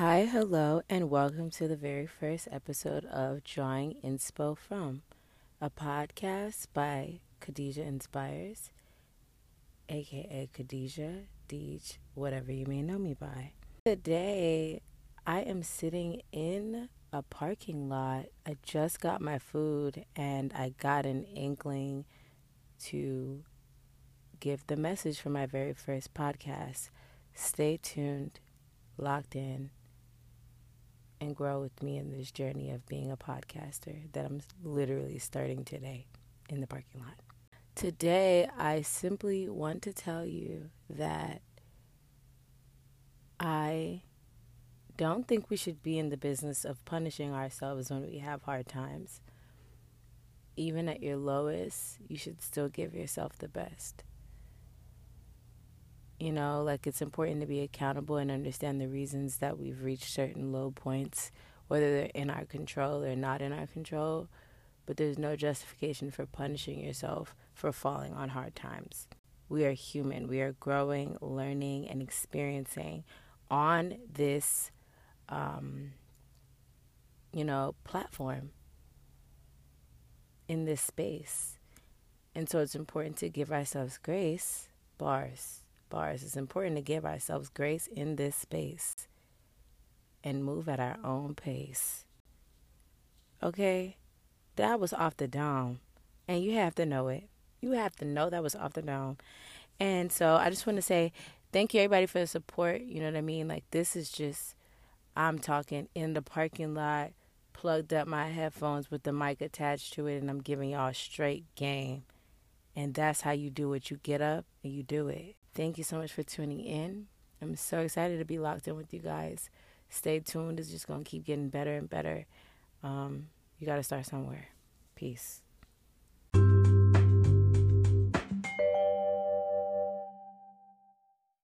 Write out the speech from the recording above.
Hi, hello, and welcome to the very first episode of Drawing Inspo From, a podcast by Khadijah Inspires, aka Khadijah, Deej, whatever you may know me by. Today, I am sitting in a parking lot. I just got my food and I got an inkling to give the message for my very first podcast. Stay tuned, locked in and grow with me in this journey of being a podcaster that I'm literally starting today in the parking lot. Today, I simply want to tell you that I don't think we should be in the business of punishing ourselves when we have hard times. Even at your lowest, you should still give yourself the best. You know, like it's important to be accountable and understand the reasons that we've reached certain low points, whether they're in our control or not in our control. But there's no justification for punishing yourself for falling on hard times. We are human. We are growing, learning, and experiencing on this, um, you know, platform in this space. And so it's important to give ourselves grace, bars, bars. It's important to give ourselves grace in this space and move at our own pace. Okay? That was off the dome. And you have to know it. You have to know that was off the dome. And so I just want to say thank you everybody for the support. You know what I mean? Like this is just I'm talking in the parking lot, plugged up my headphones with the mic attached to it, and I'm giving y'all straight game. And that's how you do it. You get up and you do it. Thank you so much for tuning in. I'm so excited to be locked in with you guys. Stay tuned. It's just going to keep getting better and better. Um, you got to start somewhere. Peace.